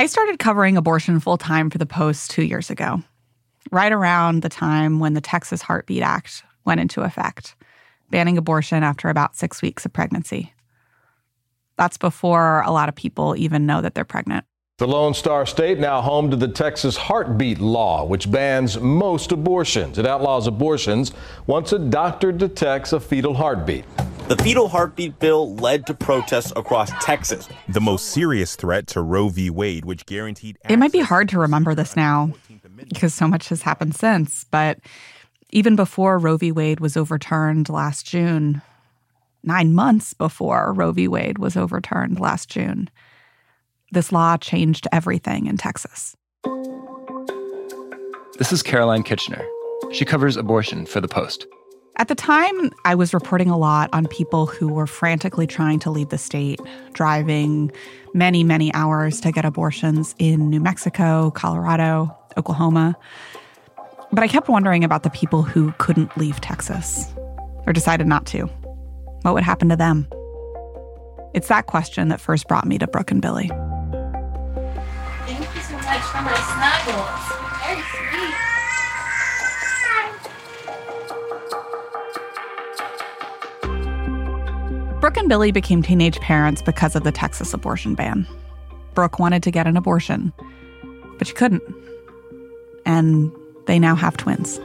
I started covering abortion full time for the Post two years ago, right around the time when the Texas Heartbeat Act went into effect, banning abortion after about six weeks of pregnancy. That's before a lot of people even know that they're pregnant. The Lone Star State now home to the Texas Heartbeat Law, which bans most abortions. It outlaws abortions once a doctor detects a fetal heartbeat. The fetal heartbeat bill led to protests across Texas. The most serious threat to Roe v. Wade, which guaranteed. It might be hard to remember this now because so much has happened since, but even before Roe v. Wade was overturned last June, nine months before Roe v. Wade was overturned last June, this law changed everything in Texas. This is Caroline Kitchener. She covers abortion for The Post. At the time, I was reporting a lot on people who were frantically trying to leave the state, driving many, many hours to get abortions in New Mexico, Colorado, Oklahoma. But I kept wondering about the people who couldn't leave Texas or decided not to. What would happen to them? It's that question that first brought me to Brooke and Billy. Thank you so much for my snuggles. Brooke and Billy became teenage parents because of the Texas abortion ban. Brooke wanted to get an abortion, but she couldn't. And they now have twins.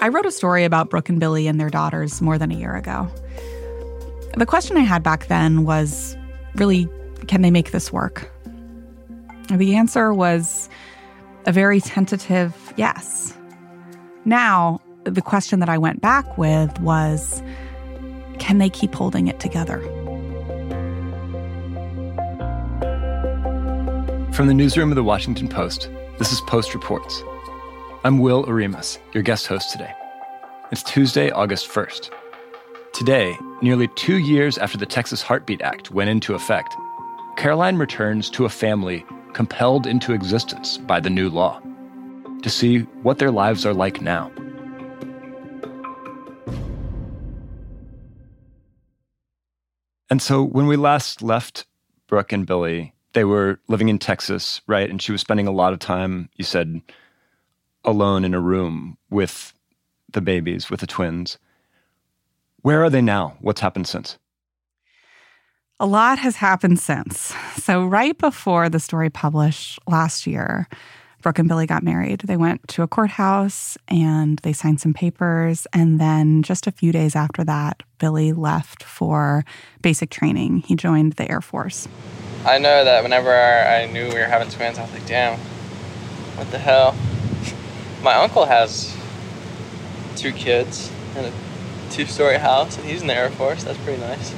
I wrote a story about Brooke and Billy and their daughters more than a year ago. The question I had back then was really, can they make this work? The answer was a very tentative yes. Now, the question that I went back with was can they keep holding it together? From the newsroom of the Washington Post, this is Post Reports. I'm Will Oremus, your guest host today. It's Tuesday, August 1st. Today, nearly two years after the Texas Heartbeat Act went into effect, Caroline returns to a family compelled into existence by the new law to see what their lives are like now. And so when we last left Brooke and Billy, they were living in Texas, right? And she was spending a lot of time, you said, alone in a room with the babies, with the twins. Where are they now? What's happened since? A lot has happened since. So, right before the story published last year, Brooke and Billy got married. They went to a courthouse and they signed some papers. And then just a few days after that, Billy left for basic training. He joined the Air Force. I know that whenever I knew we were having twins, I was like, damn, what the hell? My uncle has two kids and a two story house, and he's in the Air Force. That's pretty nice.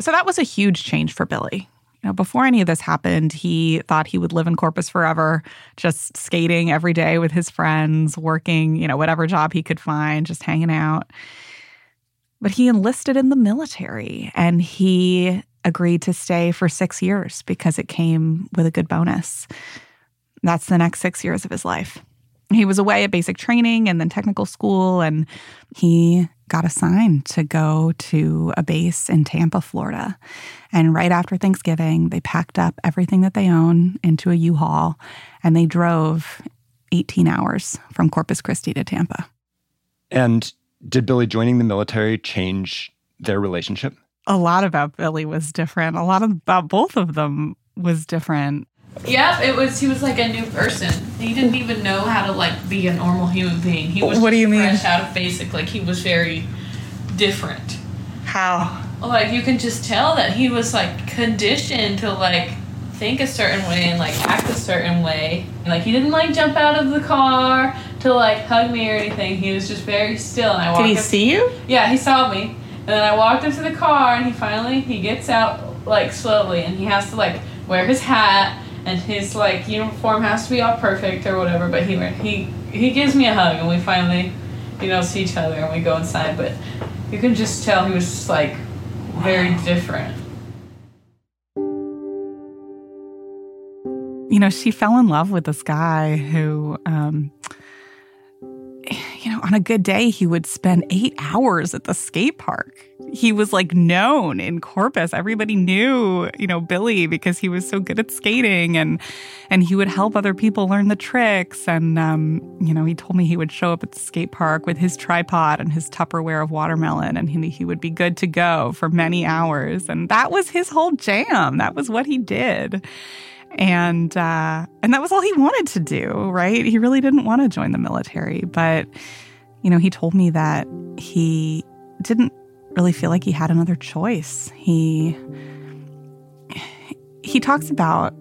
So that was a huge change for Billy. Know, before any of this happened, he thought he would live in Corpus forever, just skating every day with his friends, working, you know, whatever job he could find, just hanging out. But he enlisted in the military and he agreed to stay for six years because it came with a good bonus. That's the next six years of his life. He was away at basic training and then technical school, and he got assigned to go to a base in Tampa, Florida. And right after Thanksgiving, they packed up everything that they own into a U Haul and they drove 18 hours from Corpus Christi to Tampa. And did Billy joining the military change their relationship? A lot about Billy was different. A lot about both of them was different. Yep, it was. He was like a new person. He didn't even know how to like be a normal human being. He was. What do you mean? Fresh out of basic, like he was very different. How? Like you can just tell that he was like conditioned to like think a certain way and like act a certain way. Like he didn't like jump out of the car to like hug me or anything. He was just very still. And I walked Did he up- see you? Yeah, he saw me. And then I walked into the car and he finally he gets out like slowly and he has to like wear his hat and his like uniform has to be all perfect or whatever, but he he he gives me a hug and we finally you know see each other and we go inside, but you can just tell he was just like very different. you know, she fell in love with this guy who, um, on a good day, he would spend eight hours at the skate park. He was like known in Corpus. Everybody knew, you know, Billy because he was so good at skating and and he would help other people learn the tricks. And um, you know, he told me he would show up at the skate park with his tripod and his Tupperware of watermelon, and he, he would be good to go for many hours. And that was his whole jam. That was what he did and uh, and that was all he wanted to do right he really didn't want to join the military but you know he told me that he didn't really feel like he had another choice he he talks about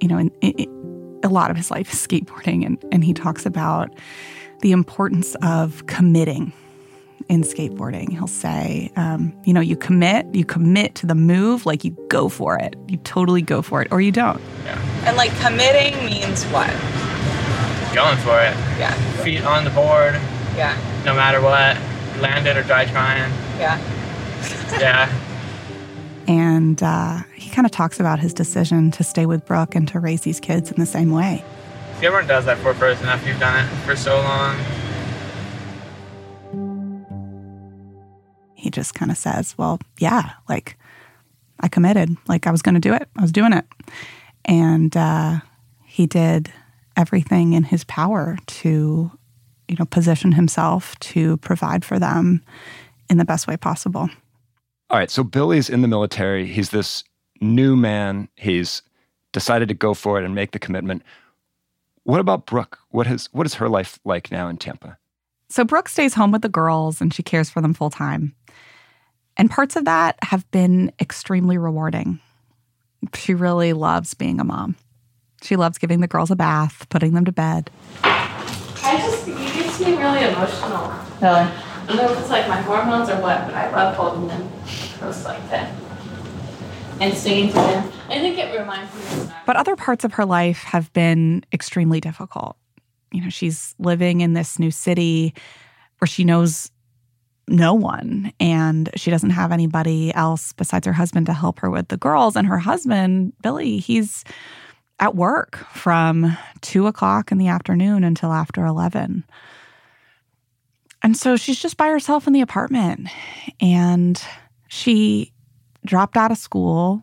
you know in, in, a lot of his life is skateboarding and and he talks about the importance of committing in skateboarding. He'll say, um, you know, you commit, you commit to the move, like you go for it. You totally go for it, or you don't. Yeah. And like committing means what? Going for it. Yeah. Feet on the board. Yeah. No matter what, landed or dry trying. Yeah. yeah. And uh, he kind of talks about his decision to stay with Brooke and to raise these kids in the same way. If everyone does that for a person after you've done it for so long, he just kind of says, Well, yeah, like I committed, like I was going to do it, I was doing it. And uh, he did everything in his power to, you know, position himself to provide for them in the best way possible. All right. So Billy's in the military. He's this new man. He's decided to go for it and make the commitment. What about Brooke? What has what is her life like now in Tampa? So Brooke stays home with the girls and she cares for them full time. And parts of that have been extremely rewarding. She really loves being a mom. She loves giving the girls a bath, putting them to bed. I just, he gets me really emotional. Really? I don't know if it's like my hormones or what, but I love holding them close like that. And singing to them. I think it reminds me of But other parts of her life have been extremely difficult. You know, she's living in this new city where she knows no one and she doesn't have anybody else besides her husband to help her with the girls and her husband billy he's at work from two o'clock in the afternoon until after 11 and so she's just by herself in the apartment. And she dropped out of school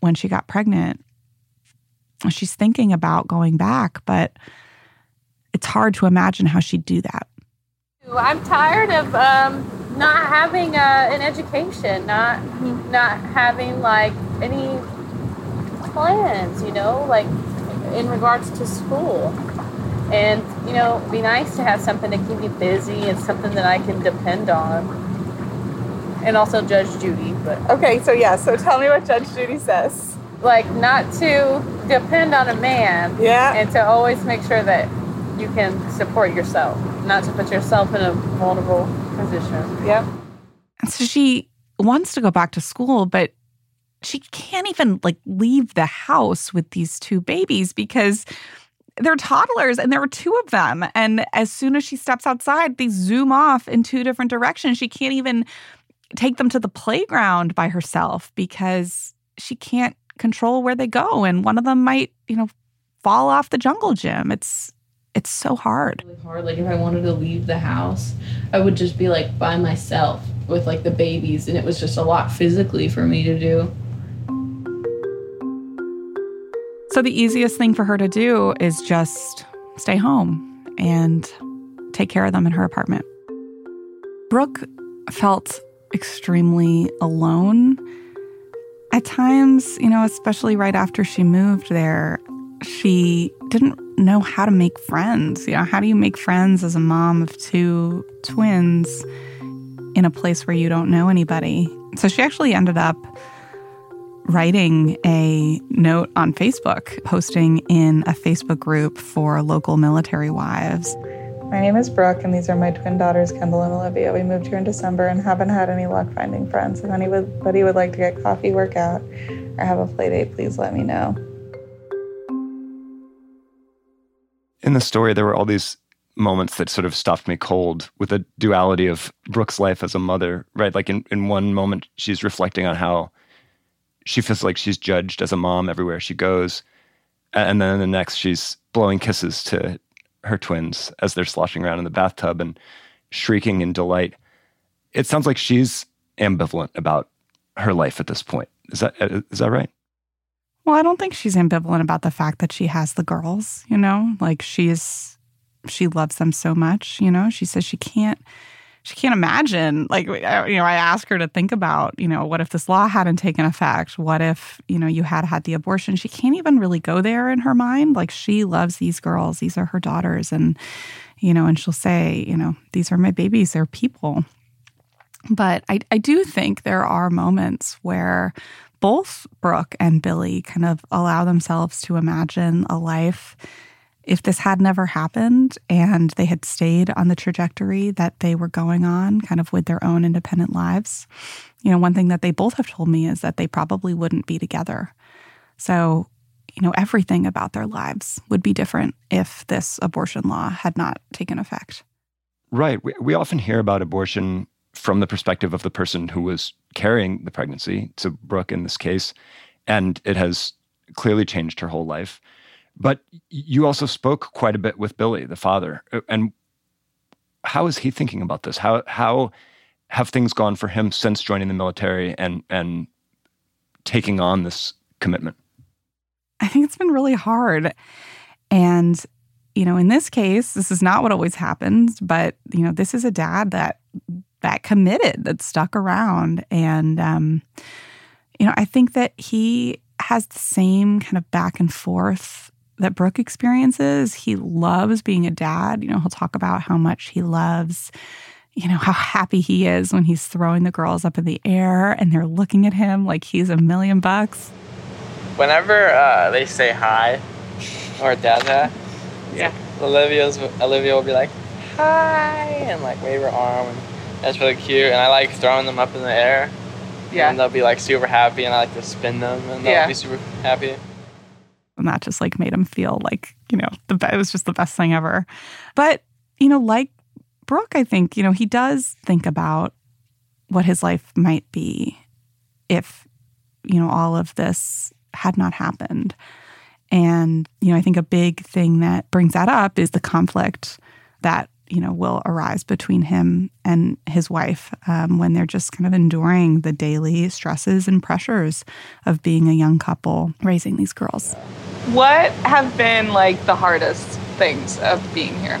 when she got pregnant. She's thinking about going back but it's hard to imagine how she'd do that. I'm tired of um, not having uh, an education, not not having like any plans, you know, like in regards to school. And you know, be nice to have something to keep me busy and something that I can depend on. And also Judge Judy, but okay. So yeah, so tell me what Judge Judy says. Like not to depend on a man. Yeah. And to always make sure that you can support yourself, not to put yourself in a vulnerable position. Yep. And so she wants to go back to school, but she can't even like leave the house with these two babies because they're toddlers and there are two of them. And as soon as she steps outside, they zoom off in two different directions. She can't even take them to the playground by herself because she can't control where they go. And one of them might, you know, fall off the jungle gym. It's it's so hard. Really hard. Like if I wanted to leave the house, I would just be like by myself with like the babies, and it was just a lot physically for me to do. So the easiest thing for her to do is just stay home and take care of them in her apartment. Brooke felt extremely alone. At times, you know, especially right after she moved there, she didn't know how to make friends. You know, how do you make friends as a mom of two twins in a place where you don't know anybody? So she actually ended up writing a note on Facebook, posting in a Facebook group for local military wives. My name is Brooke, and these are my twin daughters, Kendall and Olivia. We moved here in December and haven't had any luck finding friends. If anybody would like to get coffee, work out, or have a play date, please let me know. In the story, there were all these moments that sort of stopped me cold with the duality of Brooke's life as a mother, right? Like in, in one moment, she's reflecting on how she feels like she's judged as a mom everywhere she goes. And then the next, she's blowing kisses to her twins as they're sloshing around in the bathtub. And shrieking in delight. It sounds like she's ambivalent about her life at this point. Is that uh, is that right? Well, I don't think she's ambivalent about the fact that she has the girls, you know? Like she's she loves them so much, you know? She says she can't she can't imagine like you know i ask her to think about you know what if this law hadn't taken effect? What if you know you had had the abortion? She can't even really go there in her mind. Like she loves these girls. These are her daughters. And you know and she'll say you know these are my babies. They're people. But i, I do think there are moments where both brooke and billy kind of allow themselves to imagine a life if this had never happened and they had stayed on the trajectory that they were going on, kind of with their own independent lives, you know, one thing that they both have told me is that they probably wouldn't be together. So, you know, everything about their lives would be different if this abortion law had not taken effect. Right. We, we often hear about abortion from the perspective of the person who was carrying the pregnancy, to Brooke in this case, and it has clearly changed her whole life. But you also spoke quite a bit with Billy, the father. Uh, and how is he thinking about this? How how have things gone for him since joining the military and and taking on this commitment? I think it's been really hard. And you know, in this case, this is not what always happens, but you know, this is a dad that that committed, that stuck around and um you know, I think that he has the same kind of back and forth that Brooke experiences. He loves being a dad. You know, he'll talk about how much he loves, you know, how happy he is when he's throwing the girls up in the air and they're looking at him like he's a million bucks. Whenever uh, they say hi or dada, yeah, Olivia's Olivia will be like hi and like wave her arm and that's really cute. And I like throwing them up in the air. Yeah. And they'll be like super happy and I like to spin them and they'll yeah. be super happy. And that just like made him feel like, you know, the it was just the best thing ever. But, you know, like Brooke, I think, you know, he does think about what his life might be if, you know, all of this had not happened. And, you know, I think a big thing that brings that up is the conflict that you know will arise between him and his wife um, when they're just kind of enduring the daily stresses and pressures of being a young couple raising these girls. What have been like the hardest things of being here?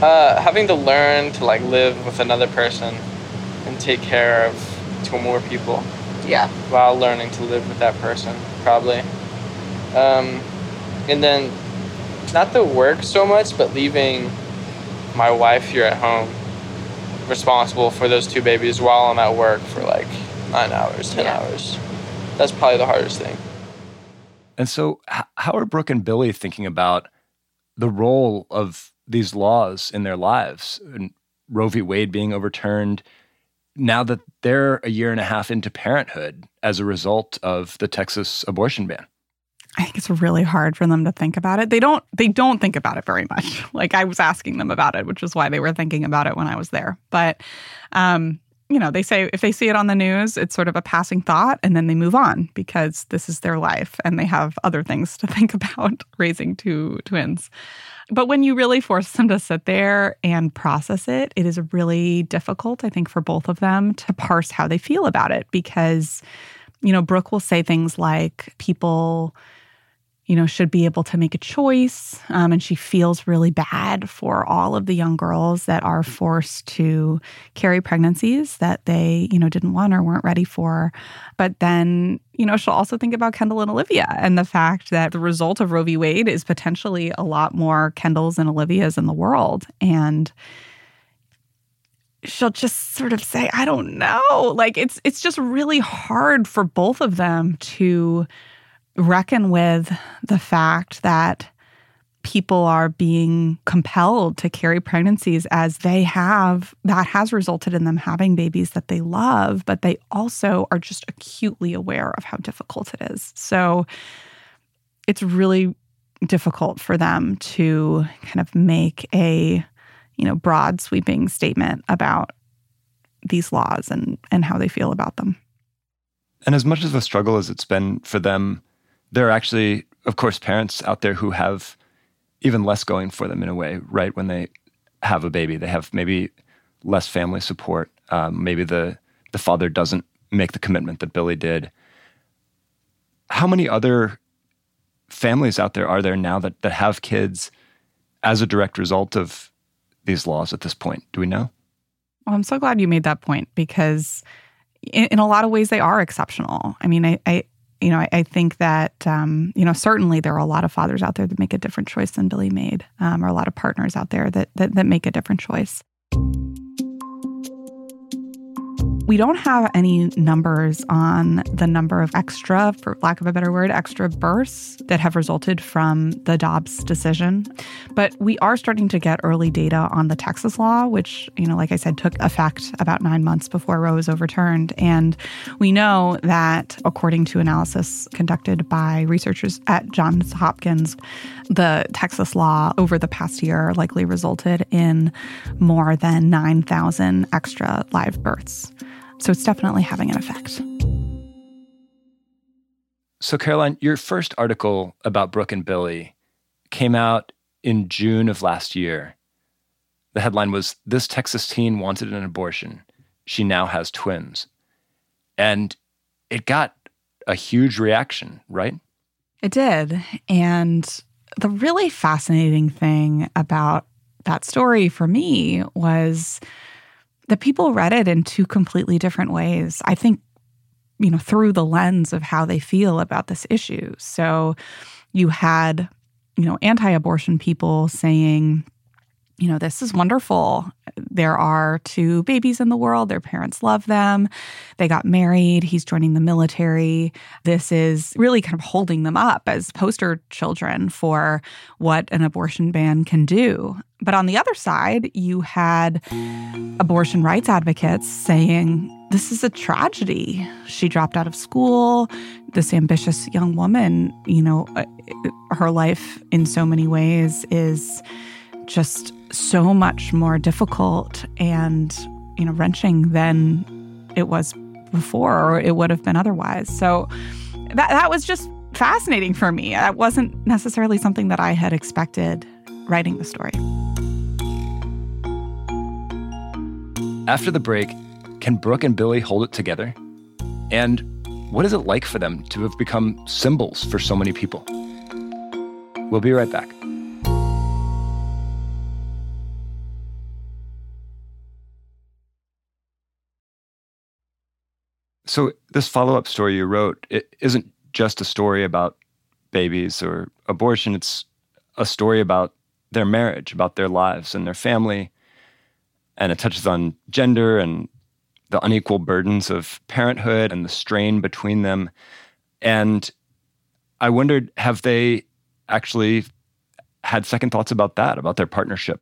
Uh, having to learn to like live with another person and take care of two more people. Yeah. While learning to live with that person probably. Um, and then not the work so much, but leaving my wife here at home responsible for those two babies while I'm at work for like nine hours, 10 yeah. hours. That's probably the hardest thing. And so, how are Brooke and Billy thinking about the role of these laws in their lives? And Roe v. Wade being overturned now that they're a year and a half into parenthood as a result of the Texas abortion ban? I think it's really hard for them to think about it. They don't they don't think about it very much. Like I was asking them about it, which is why they were thinking about it when I was there. But um, you know, they say if they see it on the news, it's sort of a passing thought and then they move on because this is their life and they have other things to think about raising two twins. But when you really force them to sit there and process it, it is really difficult, I think, for both of them to parse how they feel about it because, you know, Brooke will say things like people you know, should be able to make a choice. Um, and she feels really bad for all of the young girls that are forced to carry pregnancies that they, you know, didn't want or weren't ready for. But then, you know, she'll also think about Kendall and Olivia and the fact that the result of Roe v. Wade is potentially a lot more Kendalls and Olivias in the world. And, she'll just sort of say i don't know like it's it's just really hard for both of them to reckon with the fact that people are being compelled to carry pregnancies as they have that has resulted in them having babies that they love but they also are just acutely aware of how difficult it is. So it's really difficult for them to kind of make a you know broad sweeping statement about these laws and and how they feel about them. And as much of a struggle as it's been for them there are actually, of course, parents out there who have even less going for them in a way, right? When they have a baby. They have maybe less family support. Um, maybe the the father doesn't make the commitment that Billy did. How many other families out there are there now that, that have kids as a direct result of these laws at this point? Do we know? Well, I'm so glad you made that point because in, in a lot of ways they are exceptional. I mean, I, I you know, I, I think that um, you know certainly there are a lot of fathers out there that make a different choice than Billy made, um, or a lot of partners out there that, that that make a different choice. We don't have any numbers on the number of extra, for lack of a better word, extra births that have resulted from the Dobbs decision. But we are starting to get early data on the Texas law, which, you know, like I said, took effect about nine months before Roe was overturned. And we know that, according to analysis conducted by researchers at Johns Hopkins, the Texas law over the past year likely resulted in more than 9,000 extra live births. So it's definitely having an effect. So, Caroline, your first article about Brooke and Billy came out in June of last year. The headline was This Texas teen wanted an abortion. She now has twins. And it got a huge reaction, right? It did. And the really fascinating thing about that story for me was that people read it in two completely different ways. I think, you know, through the lens of how they feel about this issue. So you had, you know, anti abortion people saying, you know, this is wonderful. There are two babies in the world. Their parents love them. They got married. He's joining the military. This is really kind of holding them up as poster children for what an abortion ban can do. But on the other side, you had abortion rights advocates saying, this is a tragedy. She dropped out of school. This ambitious young woman, you know, uh, her life in so many ways is just so much more difficult and you know wrenching than it was before or it would have been otherwise. So that that was just fascinating for me. That wasn't necessarily something that i had expected writing the story. After the break can brooke and billy hold it together? And what is it like for them to have become symbols for so many people? We'll be right back So this follow-up story you wrote it isn't just a story about babies or abortion. It's a story about their marriage, about their lives and their family, and it touches on gender and the unequal burdens of parenthood and the strain between them. And I wondered, have they actually had second thoughts about that, about their partnership?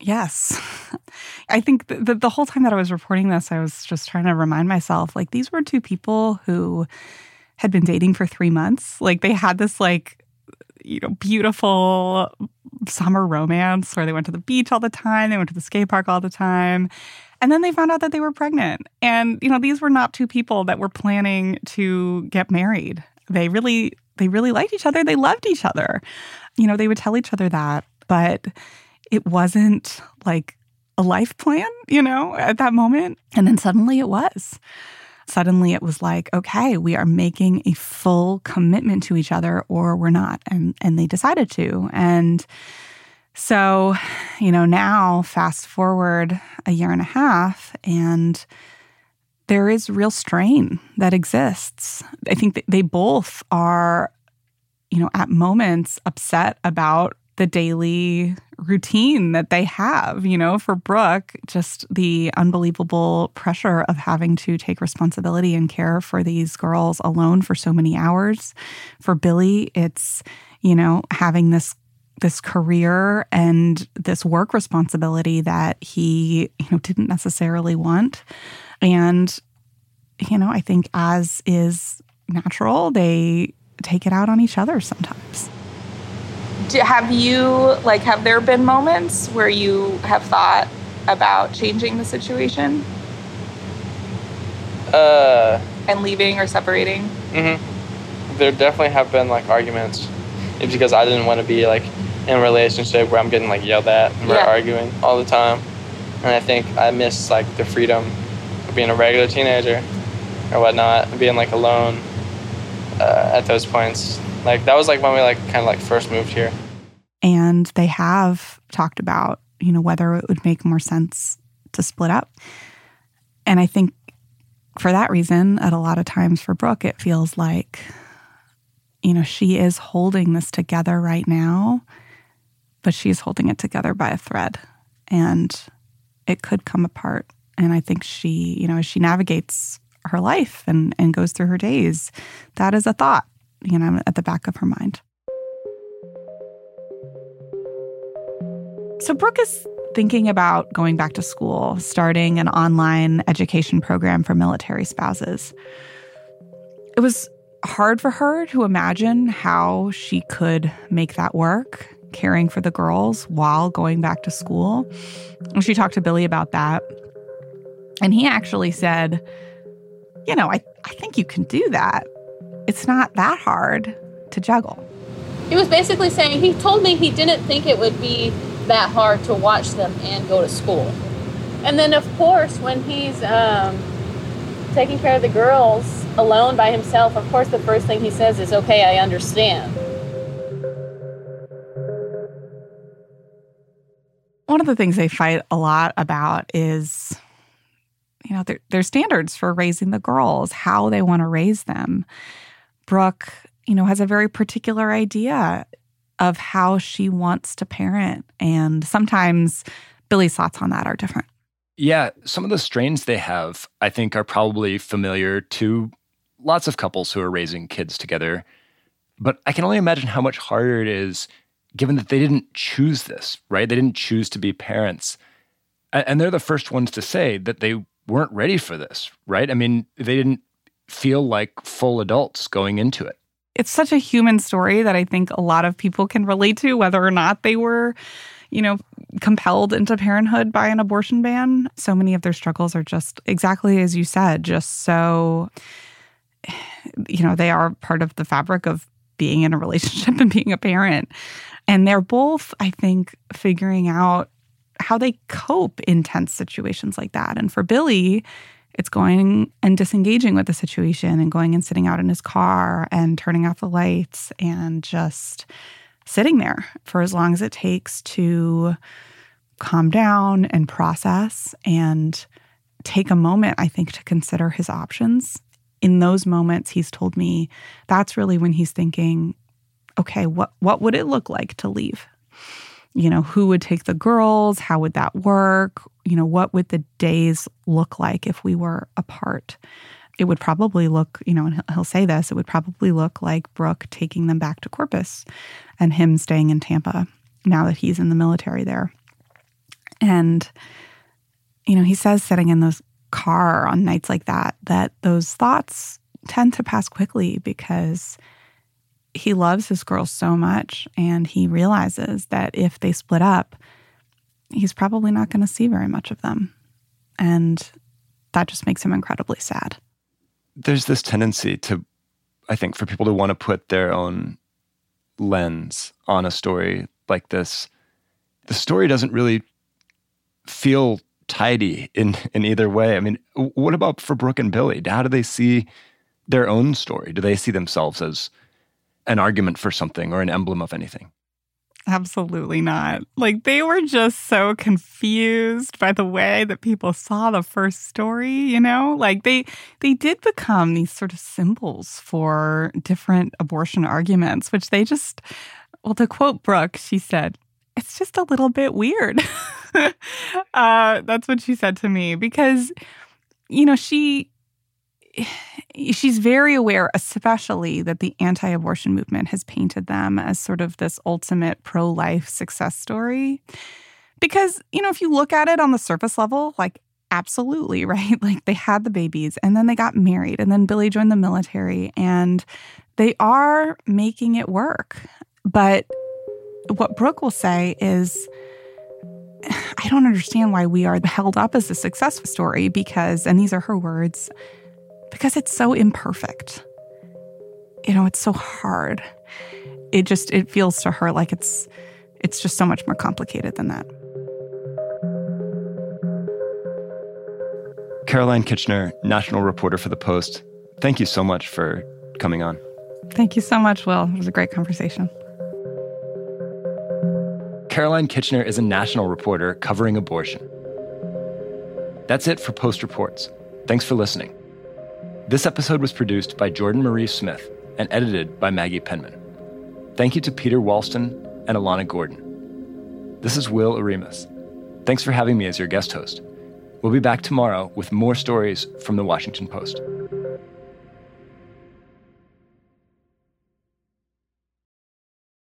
Yes. I think the, the whole time that I was reporting this, I was just trying to remind myself like these were two people who had been dating for three months. Like they had this like, you know, beautiful summer romance where they went to the beach all the time, they went to the skate park all the time. And then they found out that they were pregnant. And, you know, these were not two people that were planning to get married. They really, they really liked each other. They loved each other. You know, they would tell each other that. But it wasn't like a life plan, you know, at that moment. And then suddenly it was. Suddenly it was like, okay, we are making a full commitment to each other or we're not. And and they decided to. And so, you know, now fast forward a year and a half and there is real strain that exists. I think they both are, you know, at moments upset about the daily routine that they have. You know, for Brooke, just the unbelievable pressure of having to take responsibility and care for these girls alone for so many hours. For Billy, it's, you know, having this this career and this work responsibility that he you know didn't necessarily want and you know i think as is natural they take it out on each other sometimes do, have you like have there been moments where you have thought about changing the situation? Uh. And leaving or separating? Mm-hmm. There definitely have been like arguments. It's because i didn't want to be like in a relationship where I'm getting like yelled at and we're Yeah. arguing all the time. And I think I miss like the freedom of being a regular teenager or whatnot, being like alone uh, at those points. Like that was like when we like kind of like first moved here. And they have talked about, you know, whether it would make more sense to split up. And I think for that reason, at a lot of times for Brooke, it feels like, you know, she is holding this together right now, but she's holding it together by a thread. And it could come apart. And I think she, you know, as she navigates her life and, and goes through her days, that is a thought, you know, at the back of her mind. So Brooke is thinking about going back to school, starting an online education program for military spouses. It was hard for her to imagine how she could make that work, caring for the girls while going back to school. And she talked to Billy about that. And he actually said, You know, I, I think you can do that. It's not that hard to juggle. He was basically saying he told me he didn't think it would be that hard to watch them and go to school. And then, of course, when he's um, taking care of the girls alone by himself, of course, the first thing he says is, Okay, I understand. One of the things they fight a lot about is, you know, their, their standards for raising the girls, how they want to raise them. Brooke, you know, has a very particular idea of how she wants to parent. And sometimes Billy's thoughts on that are different. Yeah, some of the strains they have, I think, are probably familiar to lots of couples who are raising kids together. But I can only imagine how much harder it is given that they didn't choose this, right? They didn't choose to be parents. And they're the first ones to say that they weren't ready for this, right? I mean, they didn't feel like full adults going into it. It's such a human story that I think a lot of people can relate to, whether or not they were, you know, compelled into parenthood by an abortion ban. So many of their struggles are just exactly as you said, just so, you know, they are part of the fabric of being in a relationship and being a parent. And they're both, I think, figuring out how they cope in tense situations like that. And for Billy, it's going and disengaging with the situation and going and sitting out in his car and turning off the lights and just sitting there for as long as it takes to calm down and process and take a moment, I think, to consider his options. In those moments, he's told me that's really when he's thinking, okay, what, what would it look like to leave? You know, who would take the girls? How would that work? You know, what would the days look like if we were apart? It would probably look, you know, and he'll- say this, it would probably look like Brooke taking them back to Corpus and him staying in Tampa now that he's in the military there. And, you know, he says sitting in the car on nights like that, that those thoughts tend to pass quickly because he loves his girls so much and he realizes that if they split up, he's probably not going to see very much of them. And that just makes him incredibly sad. There's this tendency to, I think, for people to want to put their own lens on a story like this. The story doesn't really feel tidy in in either way. I mean, what about for Brooke and Billy? How do they see their own story? Do they see themselves as an argument for something or an emblem of anything? Absolutely not. Like they were just so confused by the way that people saw the first story, you know? Like they they did become these sort of symbols for different abortion arguments, which they just well to quote Brooke, she said, it's just a little bit weird. uh, that's what she said to me because you know, she she's very aware, especially that the anti abortion movement has painted them as sort of this ultimate pro life success story. Because, you know, if you look at it on the surface level, like, absolutely, right? Like, they had the babies and then they got married and then Billy joined the military and they are making it work. But what Brooke will say is, I don't understand why we are held up as a success story because, and these are her words, because it's so imperfect. You know, it's so hard. It just it feels to her like it's it's just so much more complicated than that. Caroline Kitchener, national reporter for The Post, thank you so much for coming on. Thank you so much, Will. It was a great conversation. Caroline Kitchener is a national reporter covering abortion. That's it for Post Reports. Thanks for listening. This episode was produced by Jordan Marie Smith and edited by Maggie Penman. Thank you to Peter Walston and Alana Gordon. This is Will Oremus. Thanks for having me as your guest host. We'll be back tomorrow with more stories from the Washington Post.